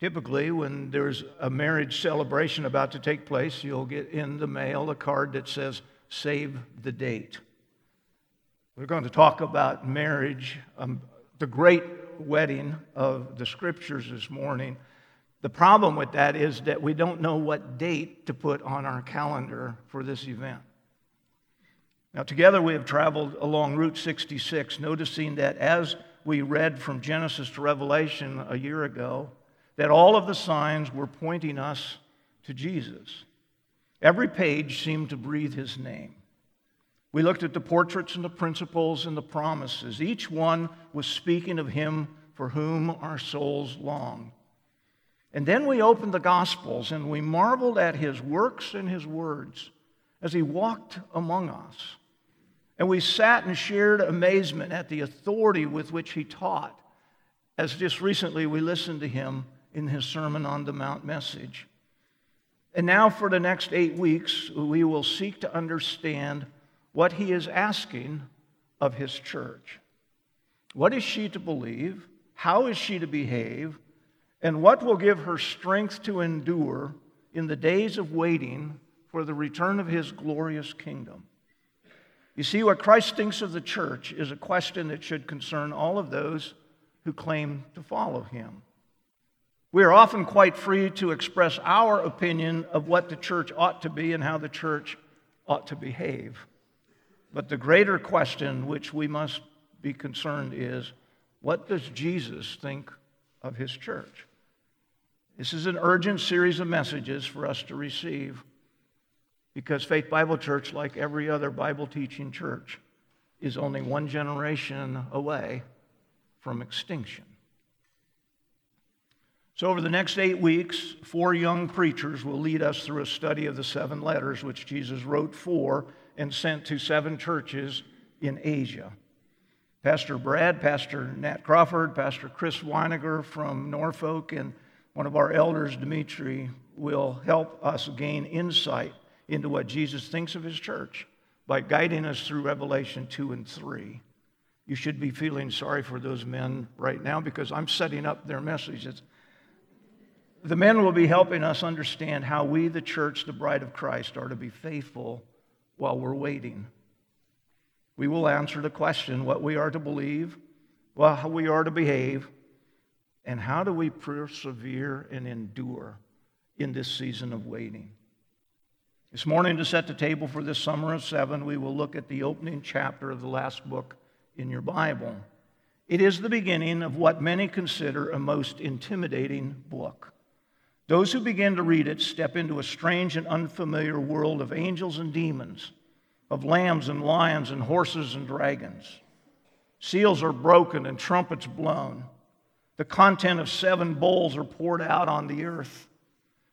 Typically, when there's a marriage celebration about to take place, you'll get in the mail a card that says, Save the date. We're going to talk about marriage, um, the great wedding of the scriptures this morning. The problem with that is that we don't know what date to put on our calendar for this event. Now, together we have traveled along Route 66, noticing that as we read from Genesis to Revelation a year ago, that all of the signs were pointing us to Jesus. Every page seemed to breathe his name. We looked at the portraits and the principles and the promises. Each one was speaking of him for whom our souls long. And then we opened the Gospels and we marveled at his works and his words as he walked among us. And we sat and shared amazement at the authority with which he taught, as just recently we listened to him in his Sermon on the Mount message. And now, for the next eight weeks, we will seek to understand what he is asking of his church. What is she to believe? How is she to behave? And what will give her strength to endure in the days of waiting for the return of his glorious kingdom? You see, what Christ thinks of the church is a question that should concern all of those who claim to follow him. We are often quite free to express our opinion of what the church ought to be and how the church ought to behave. But the greater question which we must be concerned is what does Jesus think of his church? This is an urgent series of messages for us to receive. Because Faith Bible Church, like every other Bible teaching church, is only one generation away from extinction. So, over the next eight weeks, four young preachers will lead us through a study of the seven letters which Jesus wrote for and sent to seven churches in Asia. Pastor Brad, Pastor Nat Crawford, Pastor Chris Weiniger from Norfolk, and one of our elders, Dimitri, will help us gain insight into what Jesus thinks of his church by guiding us through Revelation 2 and 3. You should be feeling sorry for those men right now because I'm setting up their messages. The men will be helping us understand how we, the church, the bride of Christ, are to be faithful while we're waiting. We will answer the question what we are to believe, well, how we are to behave, and how do we persevere and endure in this season of waiting. This morning, to set the table for this summer of seven, we will look at the opening chapter of the last book in your Bible. It is the beginning of what many consider a most intimidating book. Those who begin to read it step into a strange and unfamiliar world of angels and demons, of lambs and lions and horses and dragons. Seals are broken and trumpets blown. The content of seven bowls are poured out on the earth.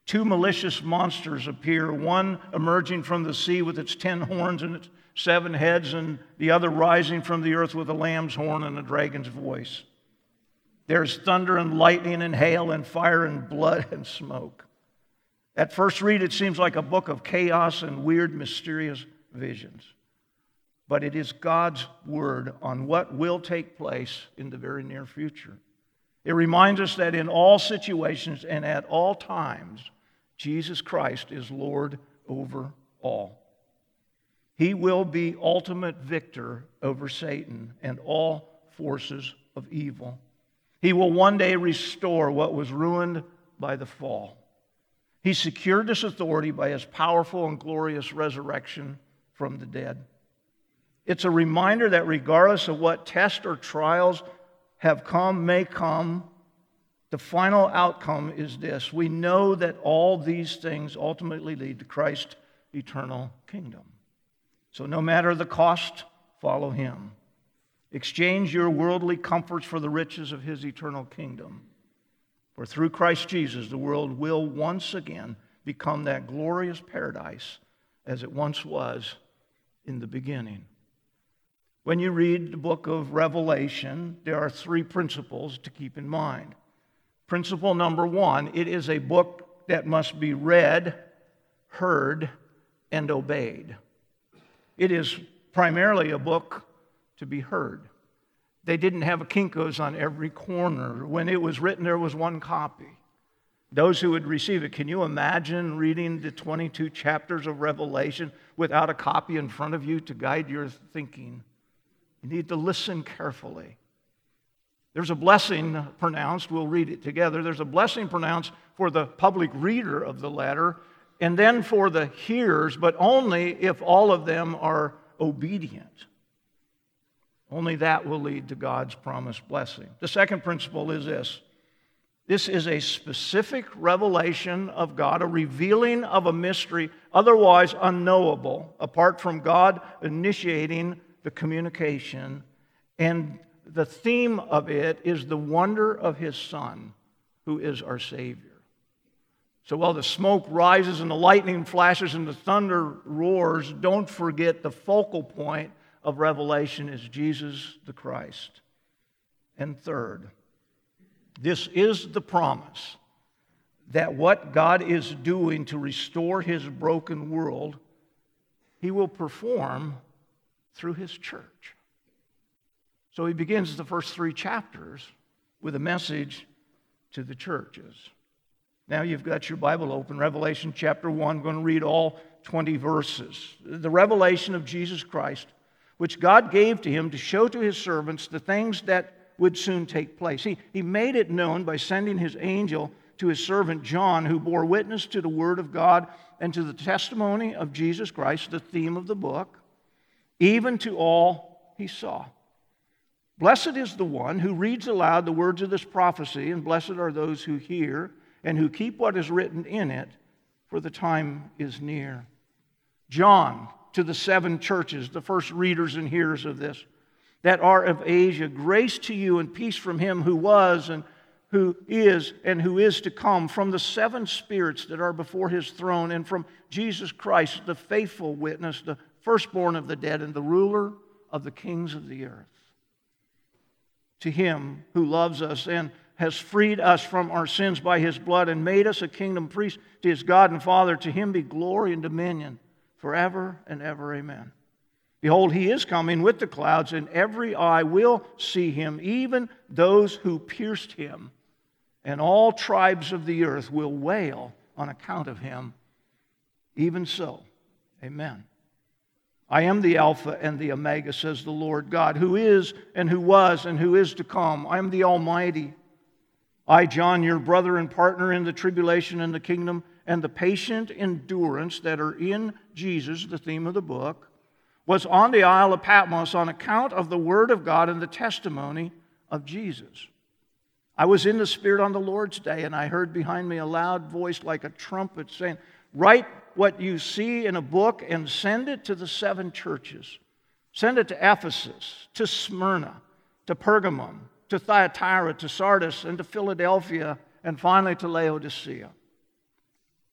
Two malicious monsters appear, one emerging from the sea with its ten horns and its seven heads, and the other rising from the earth with a lamb's horn and a dragon's voice. There's thunder and lightning and hail and fire and blood and smoke. At first read, it seems like a book of chaos and weird, mysterious visions. But it is God's word on what will take place in the very near future. It reminds us that in all situations and at all times, Jesus Christ is Lord over all. He will be ultimate victor over Satan and all forces of evil. He will one day restore what was ruined by the fall. He secured this authority by his powerful and glorious resurrection from the dead. It's a reminder that regardless of what tests or trials have come, may come, the final outcome is this we know that all these things ultimately lead to Christ's eternal kingdom. So, no matter the cost, follow him. Exchange your worldly comforts for the riches of his eternal kingdom. For through Christ Jesus, the world will once again become that glorious paradise as it once was in the beginning. When you read the book of Revelation, there are three principles to keep in mind. Principle number one it is a book that must be read, heard, and obeyed. It is primarily a book to be heard. They didn't have a Kinko's on every corner. When it was written, there was one copy. those who would receive it. Can you imagine reading the 22 chapters of Revelation without a copy in front of you to guide your thinking? You need to listen carefully. There's a blessing pronounced, we'll read it together. There's a blessing pronounced for the public reader of the letter and then for the hearers, but only if all of them are obedient. Only that will lead to God's promised blessing. The second principle is this this is a specific revelation of God, a revealing of a mystery otherwise unknowable, apart from God initiating the communication. And the theme of it is the wonder of His Son, who is our Savior. So while the smoke rises and the lightning flashes and the thunder roars, don't forget the focal point of Revelation is Jesus the Christ. And third, this is the promise that what God is doing to restore his broken world, he will perform through his church. So he begins the first three chapters with a message to the churches. Now you've got your Bible open, Revelation chapter 1. I'm going to read all 20 verses. The revelation of Jesus Christ, which God gave to him to show to his servants the things that would soon take place. He, he made it known by sending his angel to his servant John, who bore witness to the word of God and to the testimony of Jesus Christ, the theme of the book, even to all he saw. Blessed is the one who reads aloud the words of this prophecy, and blessed are those who hear and who keep what is written in it, for the time is near. John, to the seven churches, the first readers and hearers of this that are of Asia. Grace to you and peace from him who was and who is and who is to come, from the seven spirits that are before his throne, and from Jesus Christ, the faithful witness, the firstborn of the dead, and the ruler of the kings of the earth. To him who loves us and has freed us from our sins by his blood and made us a kingdom priest to his God and Father, to him be glory and dominion forever and ever. Amen. Behold, he is coming with the clouds, and every eye will see him, even those who pierced him. And all tribes of the earth will wail on account of him. Even so, amen. I am the Alpha and the Omega, says the Lord God, who is and who was and who is to come. I am the Almighty. I, John, your brother and partner in the tribulation and the kingdom and the patient endurance that are in Jesus, the theme of the book was on the Isle of Patmos on account of the Word of God and the testimony of Jesus. I was in the Spirit on the Lord's day, and I heard behind me a loud voice like a trumpet saying, Write what you see in a book and send it to the seven churches. Send it to Ephesus, to Smyrna, to Pergamum, to Thyatira, to Sardis, and to Philadelphia, and finally to Laodicea.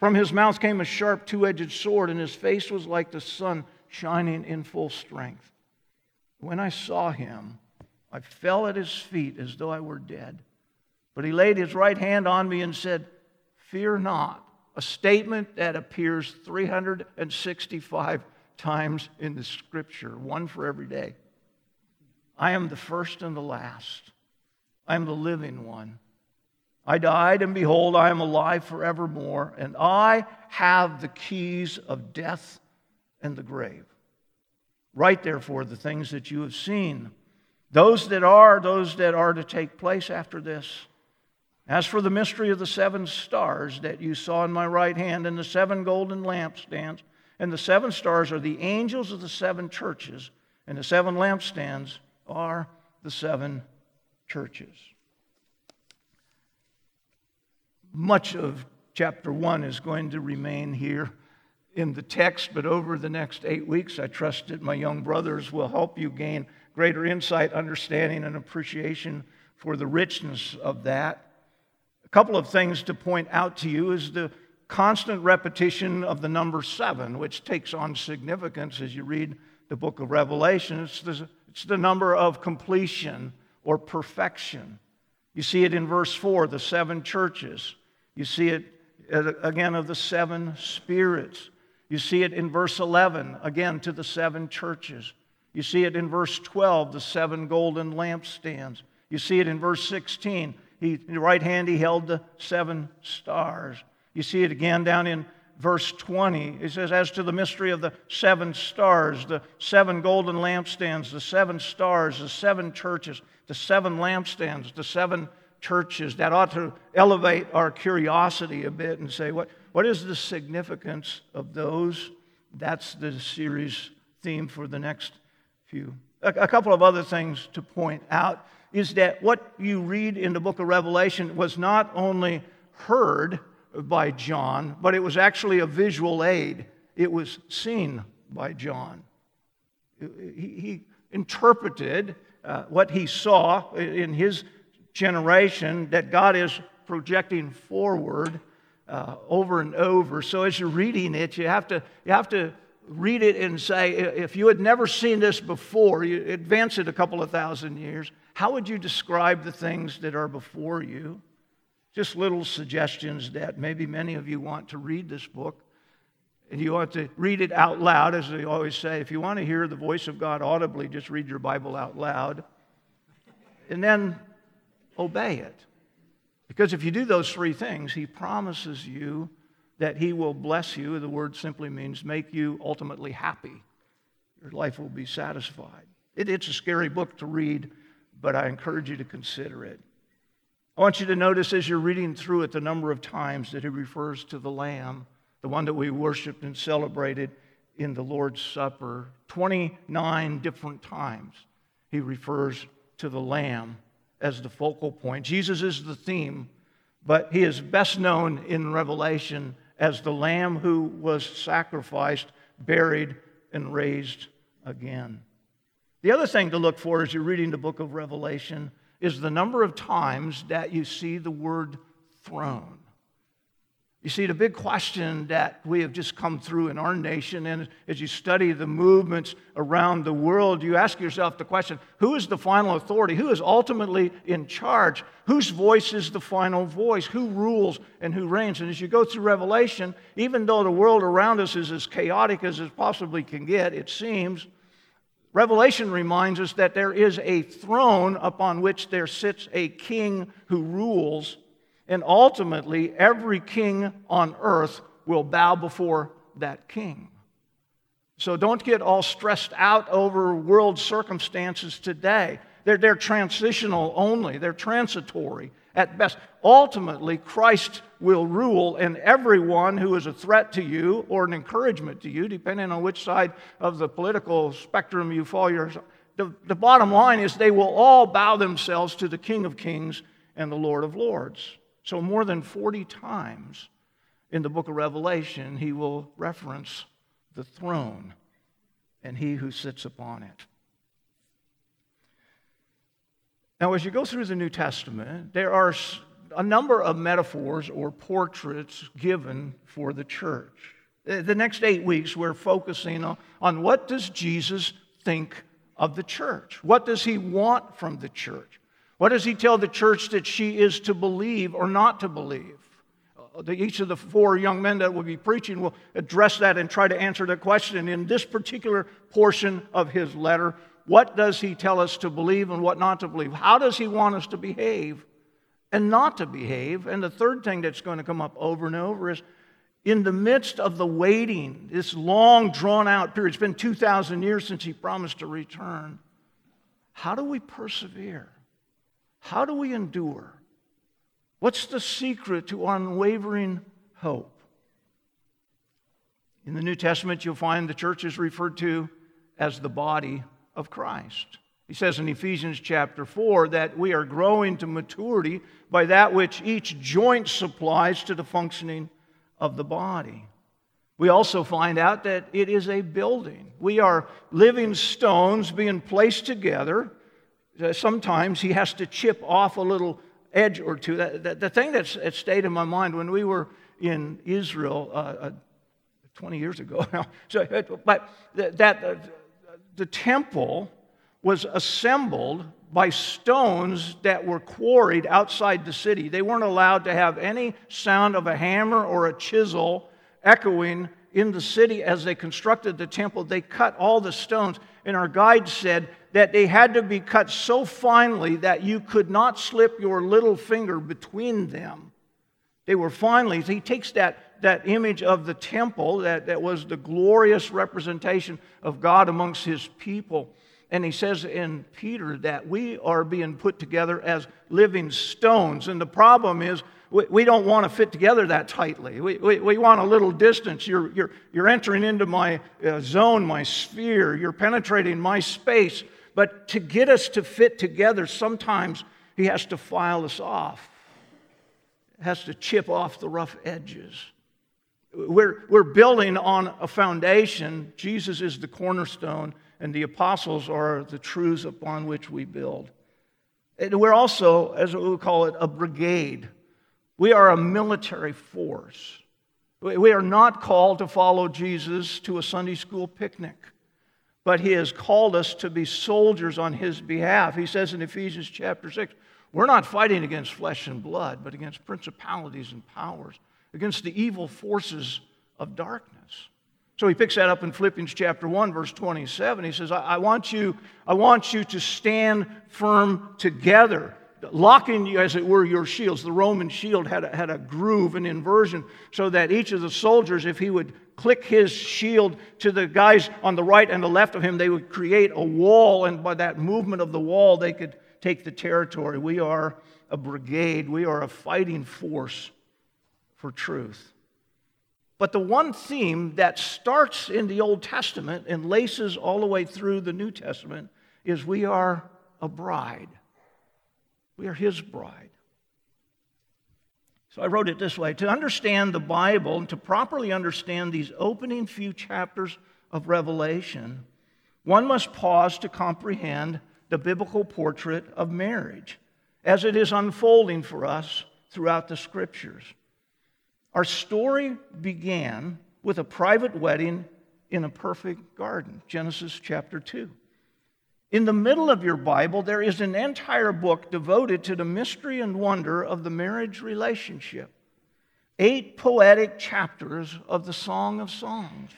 From his mouth came a sharp two edged sword, and his face was like the sun shining in full strength. When I saw him, I fell at his feet as though I were dead. But he laid his right hand on me and said, Fear not. A statement that appears 365 times in the scripture, one for every day. I am the first and the last. I am the living one. I died, and behold, I am alive forevermore, and I have the keys of death and the grave. Write, therefore, the things that you have seen, those that are, those that are to take place after this. As for the mystery of the seven stars that you saw in my right hand, and the seven golden lampstands, and the seven stars are the angels of the seven churches, and the seven lampstands are the seven churches much of chapter 1 is going to remain here in the text, but over the next eight weeks, I trust that my young brothers will help you gain greater insight, understanding, and appreciation for the richness of that. A couple of things to point out to you is the constant repetition of the number seven, which takes on significance as you read the book of Revelation. It's the, it's the number of completion or perfection. You see it in verse 4, the seven churches. You see it uh, again of the seven spirits. You see it in verse 11, again to the seven churches. You see it in verse 12, the seven golden lampstands. You see it in verse 16. He, in the right hand, he held the seven stars. You see it again down in verse 20. It says, As to the mystery of the seven stars, the seven golden lampstands, the seven stars, the seven churches, the seven lampstands, the seven churches, that ought to elevate our curiosity a bit and say, what, what is the significance of those? That's the series theme for the next few. A, a couple of other things to point out is that what you read in the book of Revelation was not only heard by John, but it was actually a visual aid. It was seen by John. He, he interpreted uh, what he saw in his generation that God is projecting forward uh, over and over. So as you're reading it, you have to, you have to read it and say, if you had never seen this before, you advance it a couple of thousand years, how would you describe the things that are before you? Just little suggestions that maybe many of you want to read this book. And you ought to read it out loud, as they always say. If you want to hear the voice of God audibly, just read your Bible out loud. And then obey it. Because if you do those three things, He promises you that He will bless you. The word simply means make you ultimately happy. Your life will be satisfied. It, it's a scary book to read, but I encourage you to consider it. I want you to notice as you're reading through it the number of times that He refers to the Lamb, the one that we worshiped and celebrated in the Lord's Supper. 29 different times He refers to the Lamb as the focal point. Jesus is the theme, but he is best known in Revelation as the Lamb who was sacrificed, buried, and raised again. The other thing to look for as you're reading the book of Revelation is the number of times that you see the word throne. You see, the big question that we have just come through in our nation, and as you study the movements around the world, you ask yourself the question who is the final authority? Who is ultimately in charge? Whose voice is the final voice? Who rules and who reigns? And as you go through Revelation, even though the world around us is as chaotic as it possibly can get, it seems, Revelation reminds us that there is a throne upon which there sits a king who rules and ultimately, every king on earth will bow before that king. So don't get all stressed out over world circumstances today. They're, they're transitional only, they're transitory at best. Ultimately, Christ will rule, and everyone who is a threat to you or an encouragement to you, depending on which side of the political spectrum you fall, the, the bottom line is they will all bow themselves to the King of Kings and the Lord of Lords. So, more than 40 times in the book of Revelation, he will reference the throne and he who sits upon it. Now, as you go through the New Testament, there are a number of metaphors or portraits given for the church. The next eight weeks, we're focusing on, what does Jesus think of the church? What does he want from the church? What does he tell the church that she is to believe or not to believe? Uh, each of the four young men that will be preaching will address that and try to answer that question. In this particular portion of his letter, what does he tell us to believe and what not to believe? How does he want us to behave and not to behave? And the third thing that's going to come up over and over is in the midst of the waiting, this long drawn out period, it's been 2,000 years since he promised to return. How do we persevere? How do we endure? What's the secret to unwavering hope? In the New Testament, you'll find the church is referred to as the body of Christ. He says in Ephesians chapter 4 that we are growing to maturity by that which each joint supplies to the functioning of the body. We also find out that it is a building. We are living stones being placed together sometimes he has to chip off a little edge or two. The, the, the thing that's that stayed in my mind when we were in Israel uh, uh, 20 years ago now, so, but that uh, the temple was assembled by stones that were quarried outside the city. They weren't allowed to have any sound of a hammer or a chisel echoing in the city as they constructed the temple. They cut all the stones, and our guide said that they had to be cut so finely that you could not slip your little finger between them. They were finely. He takes that, that image of the temple that, that was the glorious representation of God amongst his people and he says in Peter that we are being put together as living stones. And the problem is, we, we don't want to fit together that tightly. We, we, we want a little distance. You're, you're, you're entering into my uh, zone, my sphere. You're penetrating my space. But to get us to fit together, sometimes he has to file us off, has to chip off the rough edges. We're, we're building on a foundation. Jesus is the cornerstone and the apostles are the truths upon which we build. And we're also, as we call it, a brigade. We are a military force. We are not called to follow Jesus to a Sunday school picnic, but He has called us to be soldiers on His behalf. He says in Ephesians chapter 6, we're not fighting against flesh and blood, but against principalities and powers, against the evil forces of darkness. So he picks that up in Philippians chapter 1, verse 27. He says, I, I, want, you, I want you to stand firm together, locking you, as it were, your shields. The Roman shield had a, had a groove, an inversion, so that each of the soldiers, if he would click his shield to the guys on the right and the left of him, they would create a wall, and by that movement of the wall, they could take the territory. We are a brigade, we are a fighting force for truth. But the one theme that starts in the Old Testament and laces all the way through the New Testament is we are a bride. We are his bride. So I wrote it this way To understand the Bible and to properly understand these opening few chapters of Revelation, one must pause to comprehend the biblical portrait of marriage as it is unfolding for us throughout the scriptures. Our story began with a private wedding in a perfect garden, Genesis chapter 2. In the middle of your Bible, there is an entire book devoted to the mystery and wonder of the marriage relationship. Eight poetic chapters of the Song of Songs.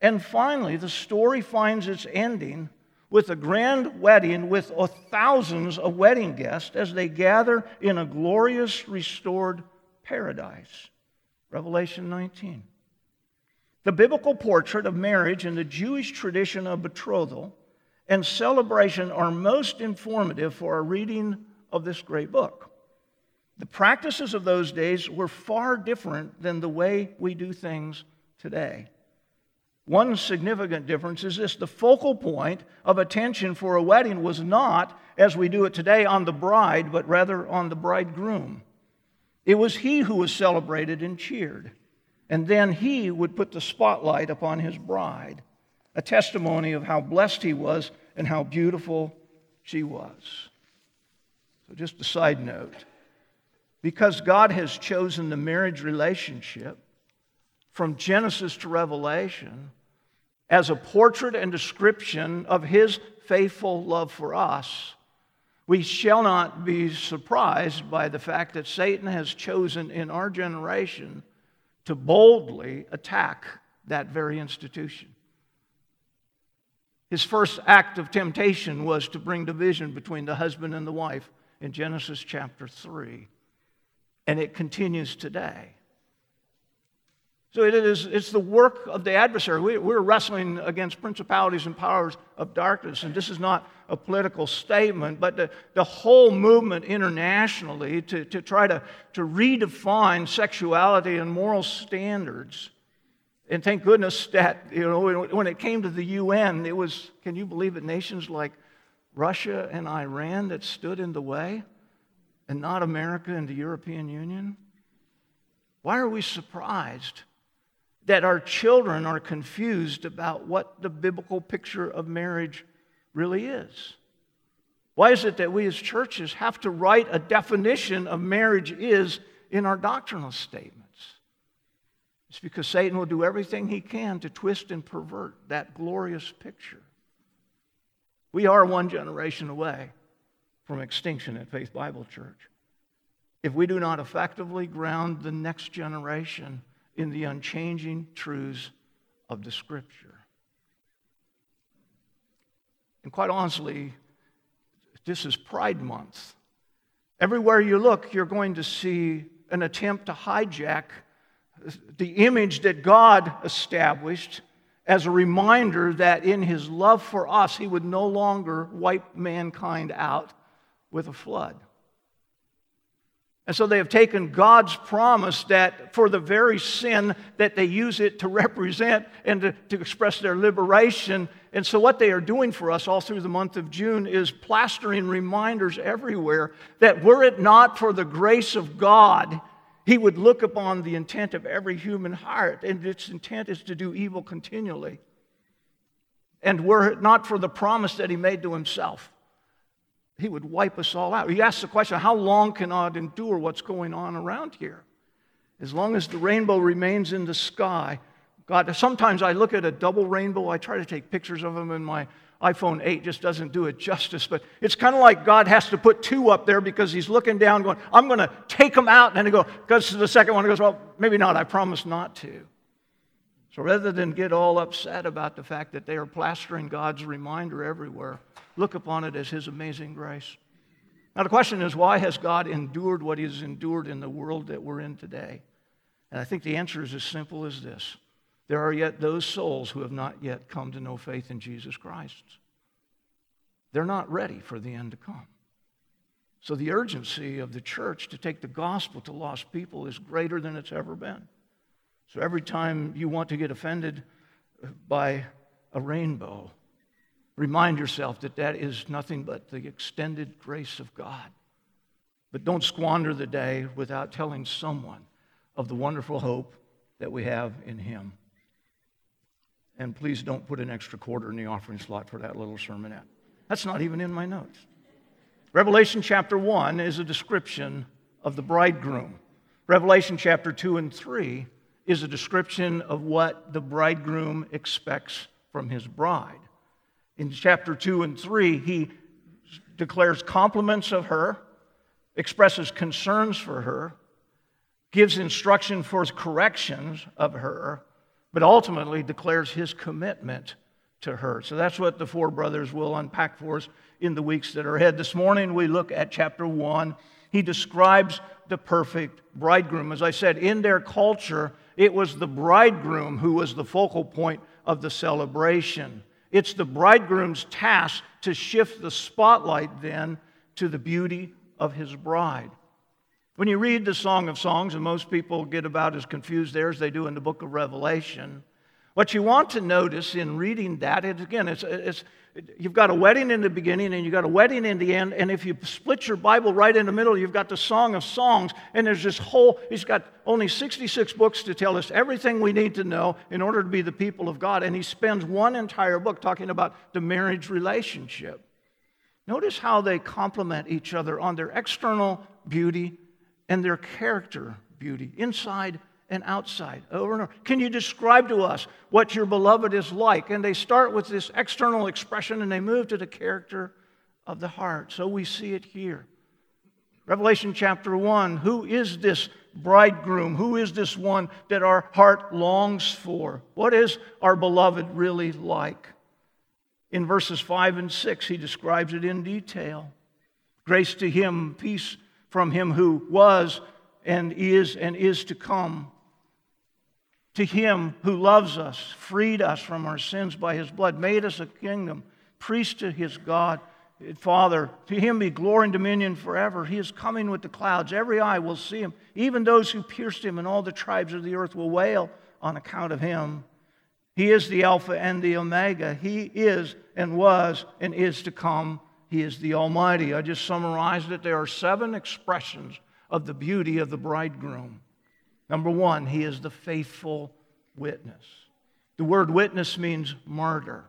And finally, the story finds its ending with a grand wedding with thousands of wedding guests as they gather in a glorious restored paradise. Revelation 19. The biblical portrait of marriage and the Jewish tradition of betrothal and celebration are most informative for a reading of this great book. The practices of those days were far different than the way we do things today. One significant difference is this the focal point of attention for a wedding was not, as we do it today, on the bride, but rather on the bridegroom. It was he who was celebrated and cheered. And then he would put the spotlight upon his bride, a testimony of how blessed he was and how beautiful she was. So, just a side note because God has chosen the marriage relationship from Genesis to Revelation as a portrait and description of his faithful love for us, we shall not be surprised by the fact that Satan has chosen in our generation to boldly attack that very institution. His first act of temptation was to bring division between the husband and the wife in Genesis chapter 3. And it continues today. So it is, it's the work of the adversary. We, we're wrestling against principalities and powers of darkness, and this is not a political statement, but the, the whole movement internationally to, to try to, to redefine sexuality and moral standards. And thank goodness that, you know, when it came to the UN, it was, can you believe it, nations like Russia and Iran that stood in the way, and not America and the European Union? Why are we surprised? that our children are confused about what the biblical picture of marriage really is. Why is it that we as churches have to write a definition of marriage is in our doctrinal statements? It's because Satan will do everything he can to twist and pervert that glorious picture. We are one generation away from extinction at Faith Bible Church. If we do not effectively ground the next generation in the unchanging truths of the Scripture. And quite honestly, this is Pride Month. Everywhere you look, you're going to see an attempt to hijack the image that God established as a reminder that in his love for us, he would no longer wipe mankind out with a flood. And so they have taken God's promise that for the very sin that they use it to represent and to, to, express their liberation. And so, what they are doing for us all through the month of June is plastering reminders everywhere that were it not for the grace of God, He would look upon the intent of every human heart, and its intent is to do evil continually. And were it not for the promise that He made to Himself, he would wipe us all out. He asks the question how long can I endure what's going on around here? As long as the rainbow remains in the sky, God, sometimes I look at a double rainbow. I try to take pictures of them, in my iPhone 8 just doesn't do it justice. But it's kind of like God has to put two up there because He's looking down, going, I'm going to take them out. And then He goes, goes to the second one, He goes, Well, maybe not. I promise not to. So rather than get all upset about the fact that they are plastering God's reminder everywhere, look upon it as His amazing grace. Now, the question is why has God endured what He has endured in the world that we're in today? And I think the answer is as simple as this there are yet those souls who have not yet come to know faith in Jesus Christ. They're not ready for the end to come. So the urgency of the church to take the gospel to lost people is greater than it's ever been. So every time you want to get offended by a rainbow, remind yourself that that is nothing but the extended grace of God. But don't squander the day without telling someone of the wonderful hope that we have in Him. And please don't put an extra quarter in the offering slot for that little sermonette. That's not even in my notes. Revelation chapter 1 is a description of the bridegroom. Revelation chapter 2 and 3 is a description of what the bridegroom expects from his bride. In chapter 2 and 3, he declares compliments of her, expresses concerns for her, gives instruction for corrections of her, but ultimately declares his commitment to her. So that's what the four brothers will unpack for us in the weeks that are ahead. This morning we look at chapter 1. He describes the perfect bridegroom. As I said, in their culture, it was the bridegroom who was the focal point of the celebration. It's the bridegroom's task to shift the spotlight then to the beauty of his bride. When you read the Song of Songs, and most people get about as confused there as they do in the book of Revelation, what you want to notice in reading that, is again, it's, it's, you've got a wedding in the beginning and you've got a wedding in the end. And if you split your Bible right in the middle, you've got the Song of Songs. And there's this whole, he's got only 66 books to tell us everything we need to know in order to be the people of God. And he spends one entire book talking about the marriage relationship. Notice how they complement each other on their external beauty and their character beauty, inside and outside, over and over. Can you describe to us what your beloved is like? And they start with this external expression and they move to the character of the heart. So we see it here. Revelation chapter 1 Who is this bridegroom? Who is this one that our heart longs for? What is our beloved really like? In verses 5 and 6, he describes it in detail. Grace to him, peace from him who was and is and is to come to him who loves us, freed us from our sins by his blood, made us a kingdom, priest to his God, Father. To him be glory and dominion forever. He is coming with the clouds. Every eye will see him. Even those who pierced him and all the tribes of the earth will wail on account of him. He is the Alpha and the Omega. He is and was and is to come. He is the Almighty. I just summarized it. There are seven expressions of the beauty of the bridegroom. Number one, he is the faithful witness. The word witness means martyr.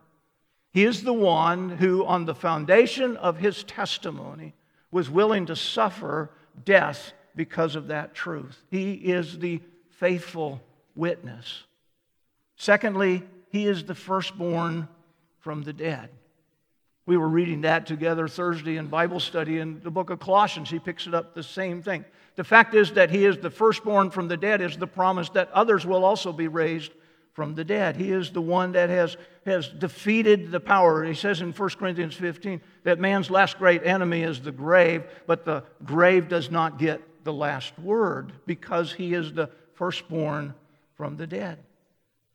He is the one who, on the foundation of his testimony, was willing to suffer death because of that truth. He is the faithful witness. Secondly, he is the firstborn from the dead. We were reading that together Thursday in Bible study in the book of Colossians. He picks it up the same thing. The fact is that he is the firstborn from the dead, is the promise that others will also be raised from the dead. He is the one that has, has defeated the power. He says in 1 Corinthians 15 that man's last great enemy is the grave, but the grave does not get the last word because he is the firstborn from the dead.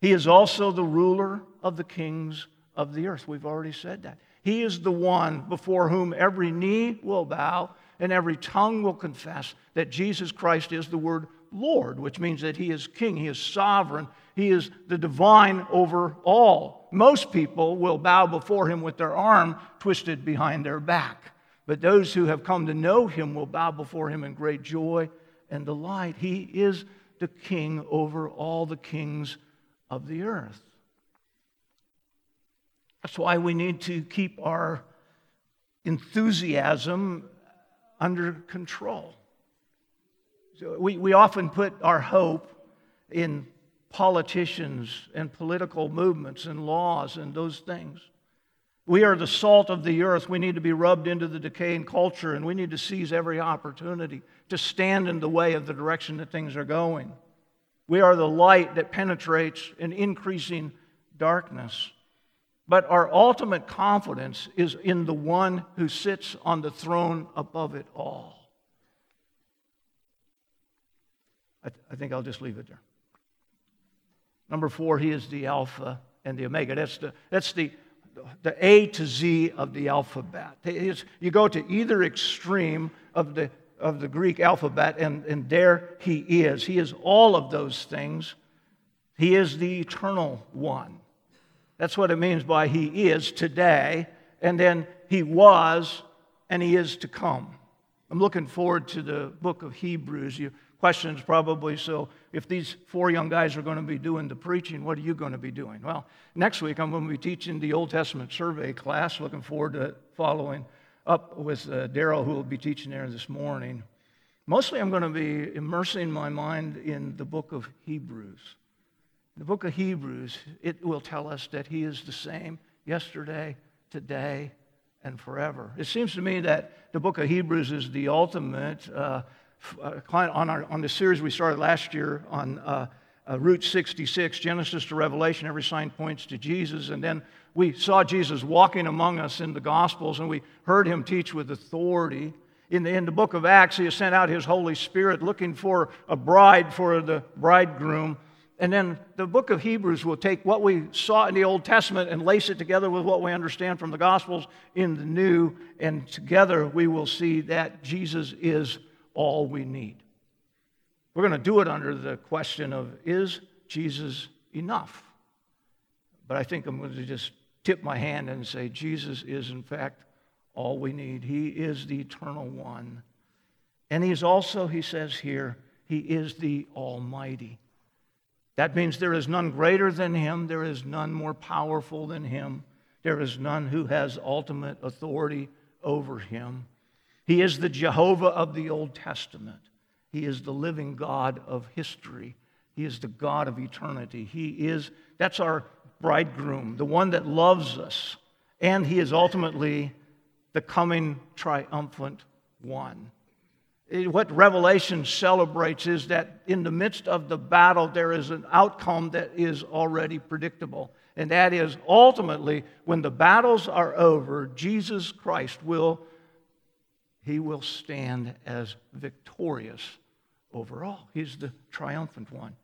He is also the ruler of the kings of the earth. We've already said that. He is the one before whom every knee will bow and every tongue will confess that Jesus Christ is the word Lord, which means that He is King, He is sovereign, He is the divine over all. Most people will bow before Him with their arm twisted behind their back. But those who have come to know Him will bow before Him in great joy and delight. He is the King over all the kings of the earth. That's why we need to keep our enthusiasm under control. So we, we often put our hope in politicians and political movements and laws and those things. We are the salt of the earth. We need to be rubbed into the decaying culture, and we need to seize every opportunity to stand in the way of the direction that things are going. We are the light that penetrates an increasing darkness. But our ultimate confidence is in the one who sits on the throne above it all. I, th- I, think I'll just leave it there. Number four, he is the Alpha and the Omega. That's the, that's the, the A to Z of the alphabet. It's, you go to either extreme of the, of the Greek alphabet, and, and there he is. He is all of those things. He is the eternal one. That's what it means by He is today, and then He was, and He is to come. I'm looking forward to the book of Hebrews. Your questions probably so if these four young guys are going to be doing the preaching, what are you going to be doing? Well, next week I'm going to be teaching the Old Testament survey class. Looking forward to following up with uh, Daryl, who will be teaching there this morning. Mostly, I'm going to be immersing my mind in the book of Hebrews the book of Hebrews, it will tell us that he is the same yesterday, today, and forever. It seems to me that the book of Hebrews is the ultimate uh, uh on, our, on the series we started last year on uh, uh, Route 66, Genesis to Revelation, every sign points to Jesus. And then we saw Jesus walking among us in the Gospels, and we heard him teach with authority. In the, in the book of Acts, he has sent out his Holy Spirit looking for a bride for the bridegroom. And then the book of Hebrews will take what we saw in the Old Testament and lace it together with what we understand from the Gospels in the New, and together we will see that Jesus is all we need. We're going to do it under the question of is Jesus enough? But I think I'm going to just tip my hand and say Jesus is, in fact, all we need. He is the eternal one. And He's also, He says here, He is the Almighty. That means there is none greater than him, there is none more powerful than him, there is none who has ultimate authority over him. He is the Jehovah of the Old Testament. He is the living God of history. He is the God of eternity. He is, that's our bridegroom, the one that loves us. And he is ultimately the coming triumphant one what Revelation celebrates is that in the midst of the battle, there is an outcome that is already predictable. And that is ultimately, when the battles are over, Jesus Christ will, he will stand as victorious overall. He's the triumphant one.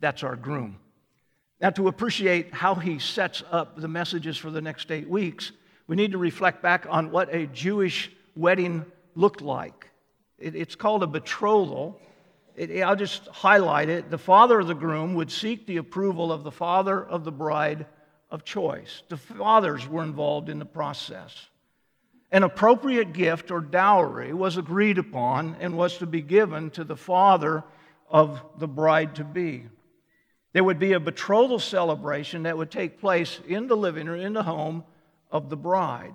That's our groom. Now, to appreciate how he sets up the messages for the next eight weeks, we need to reflect back on what a Jewish wedding looked like. It, it's called a betrothal. It, I'll just highlight it. The father of the groom would seek the approval of the father of the bride of choice. The fathers were involved in the process. An appropriate gift or dowry was agreed upon and was to be given to the father of the bride to be. There would be a betrothal celebration that would take place in the living room, in the home of the bride.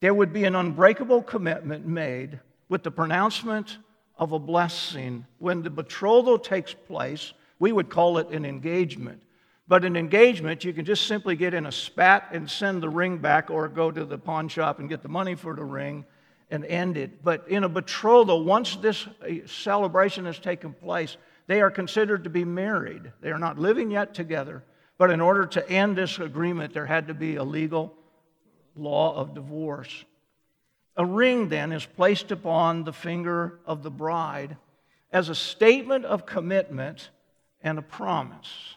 There would be an unbreakable commitment made with the pronouncement of a blessing. When the betrothal takes place, we would call it an engagement. But an engagement, you can just simply get in a spat and send the ring back or go to the pawn shop and get the money for the ring and end it. But in a betrothal, once this uh, celebration has taken place, they are considered to be married. They are not living yet together. But in order to end this agreement, there had to be a legal law of divorce. A ring then is placed upon the finger of the bride as a statement of commitment and a promise.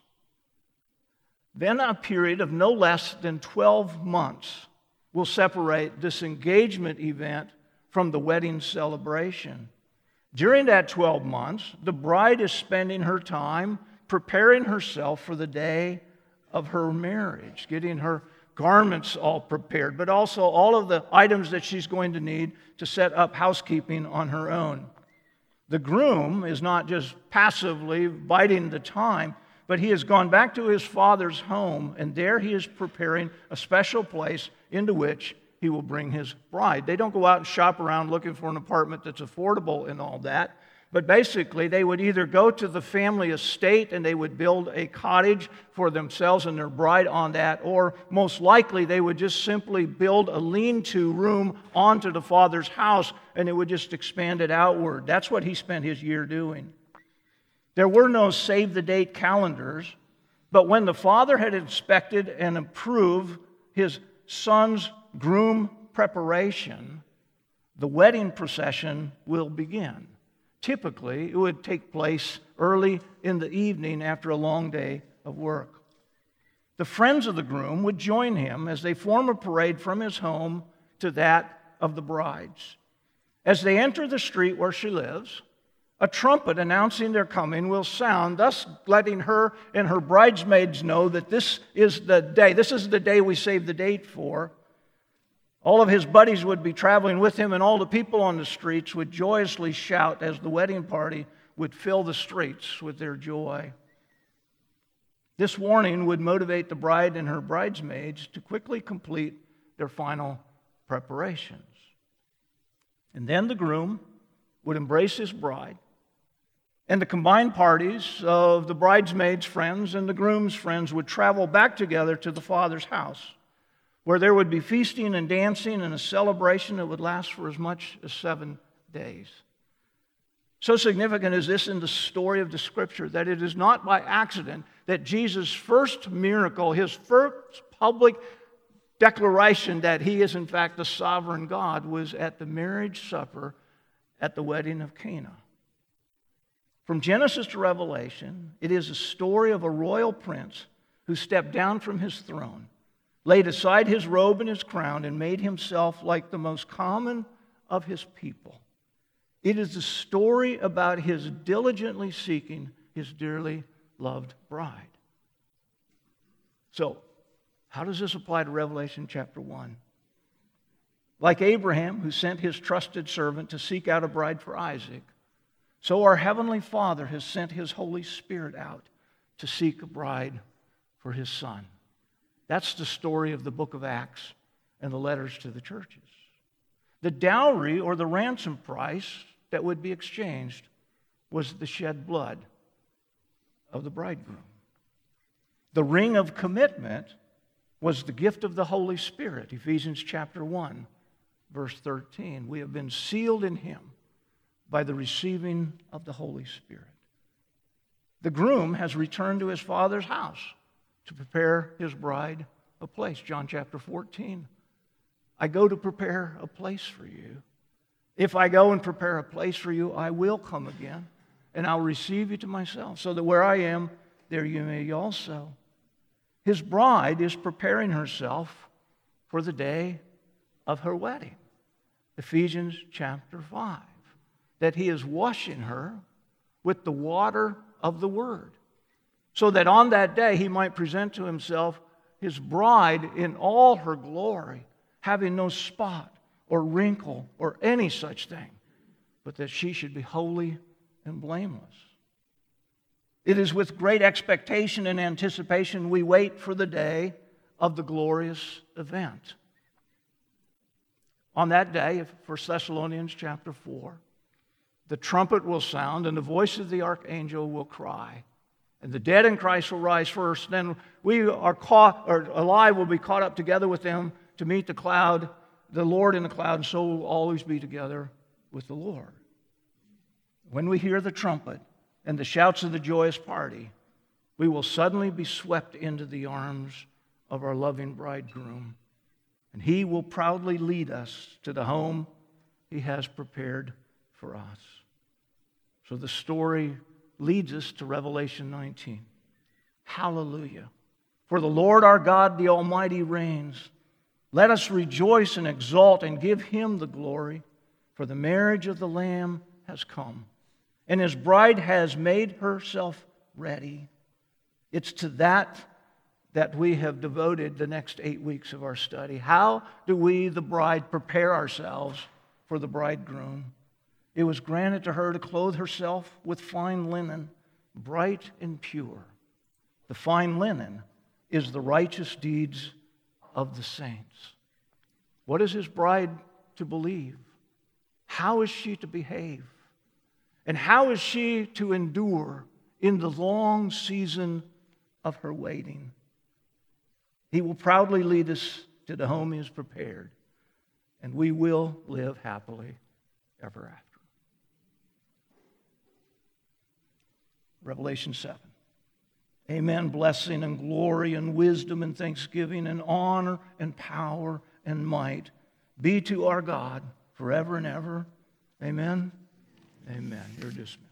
Then a period of no less than 12 months will separate this engagement event from the wedding celebration. During that 12 months, the bride is spending her time preparing herself for the day of her marriage, getting her garments all prepared, but also all of the items that she's going to need to set up housekeeping on her own. The groom is not just passively biding the time, but he has gone back to his father's home, and there he is preparing a special place into which he will bring his bride. They don't go out and shop around looking for an apartment that's affordable and all that. But basically, they would either go to the family estate and they would build a cottage for themselves and their bride on that, or most likely they would just simply build a lean to room onto the father's house and it would just expand it outward. That's what he spent his year doing. There were no save the date calendars, but when the father had inspected and approved his son's groom preparation, the wedding procession will begin. Typically, it would take place early in the evening after a long day of work. The friends of the groom would join him as they form a parade from his home to that of the bride's. As they enter the street where she lives, a trumpet announcing their coming will sound, thus letting her and her bridesmaids know that this is the day. This is the day we saved the date for. All of his buddies would be traveling with him, and all the people on the streets would joyously shout as the wedding party would fill the streets with their joy. This warning would motivate the bride and her bridesmaids to quickly complete their final preparations. And then the groom would embrace his bride, and the combined parties of the bridesmaids' friends and the groom's friends would travel back together to the father's house where there would be feasting and dancing and a celebration that would last for as much as seven days. So significant is this in the story of the scripture that it is not by accident that Jesus' first miracle, his first public declaration that he is in fact the sovereign God, was at the marriage supper at the wedding of Cana. From Genesis to Revelation, it is a story of a royal prince who stepped down from his throne laid aside his robe and his crown, and made himself like the most common of his people. It is a story about his diligently seeking his dearly loved bride. So, how does this apply to Revelation chapter 1? Like Abraham, who sent his trusted servant to seek out a bride for Isaac, so our Heavenly Father has sent his Holy Spirit out to seek a bride for his Son. That's the story of the book of Acts and the letters to the churches. The dowry or the ransom price that would be exchanged was the shed blood of the bridegroom. The ring of commitment was the gift of the Holy Spirit, Ephesians chapter 1, verse 13. We have been sealed in him by the receiving of the Holy Spirit. The groom has returned to his father's house to prepare his bride a place. John chapter 14. I go to prepare a place for you. If I go and prepare a place for you, I will come again and I'll receive you to myself, so that where I am, there you may be also. His bride is preparing herself for the day of her wedding. Ephesians chapter 5. That he is washing her with the water of the word so that on that day he might present to himself his bride in all her glory, having no spot or wrinkle or any such thing, but that she should be holy and blameless. It is with great expectation and anticipation we wait for the day of the glorious event. On that day, 1 Thessalonians chapter 4, the trumpet will sound and the voice of the archangel will cry. And the dead in Christ will rise first. Then we are caught, or alive will be caught up together with them to meet the cloud, the Lord in the cloud, and so we'll always be together with the Lord. When we hear the trumpet and the shouts of the joyous party, we will suddenly be swept into the arms of our loving bridegroom, and he will proudly lead us to the home he has prepared for us. So the story leads us to Revelation 19. Hallelujah. For the Lord our God, the Almighty, reigns. Let us rejoice and exult and give him the glory, for the marriage of the Lamb has come, and his bride has made herself ready. It's to that that we have devoted the next eight weeks of our study. How do we, the bride, prepare ourselves for the bridegroom? It was granted to her to clothe herself with fine linen, bright and pure. The fine linen is the righteous deeds of the saints. What is his bride to believe? How is she to behave? And how is she to endure in the long season of her waiting? He will proudly lead us to the home he has prepared, and we will live happily ever after. Revelation 7. Amen. Blessing and glory and wisdom and thanksgiving and honor and power and might be to our God forever and ever. Amen. Amen. You're dismissed.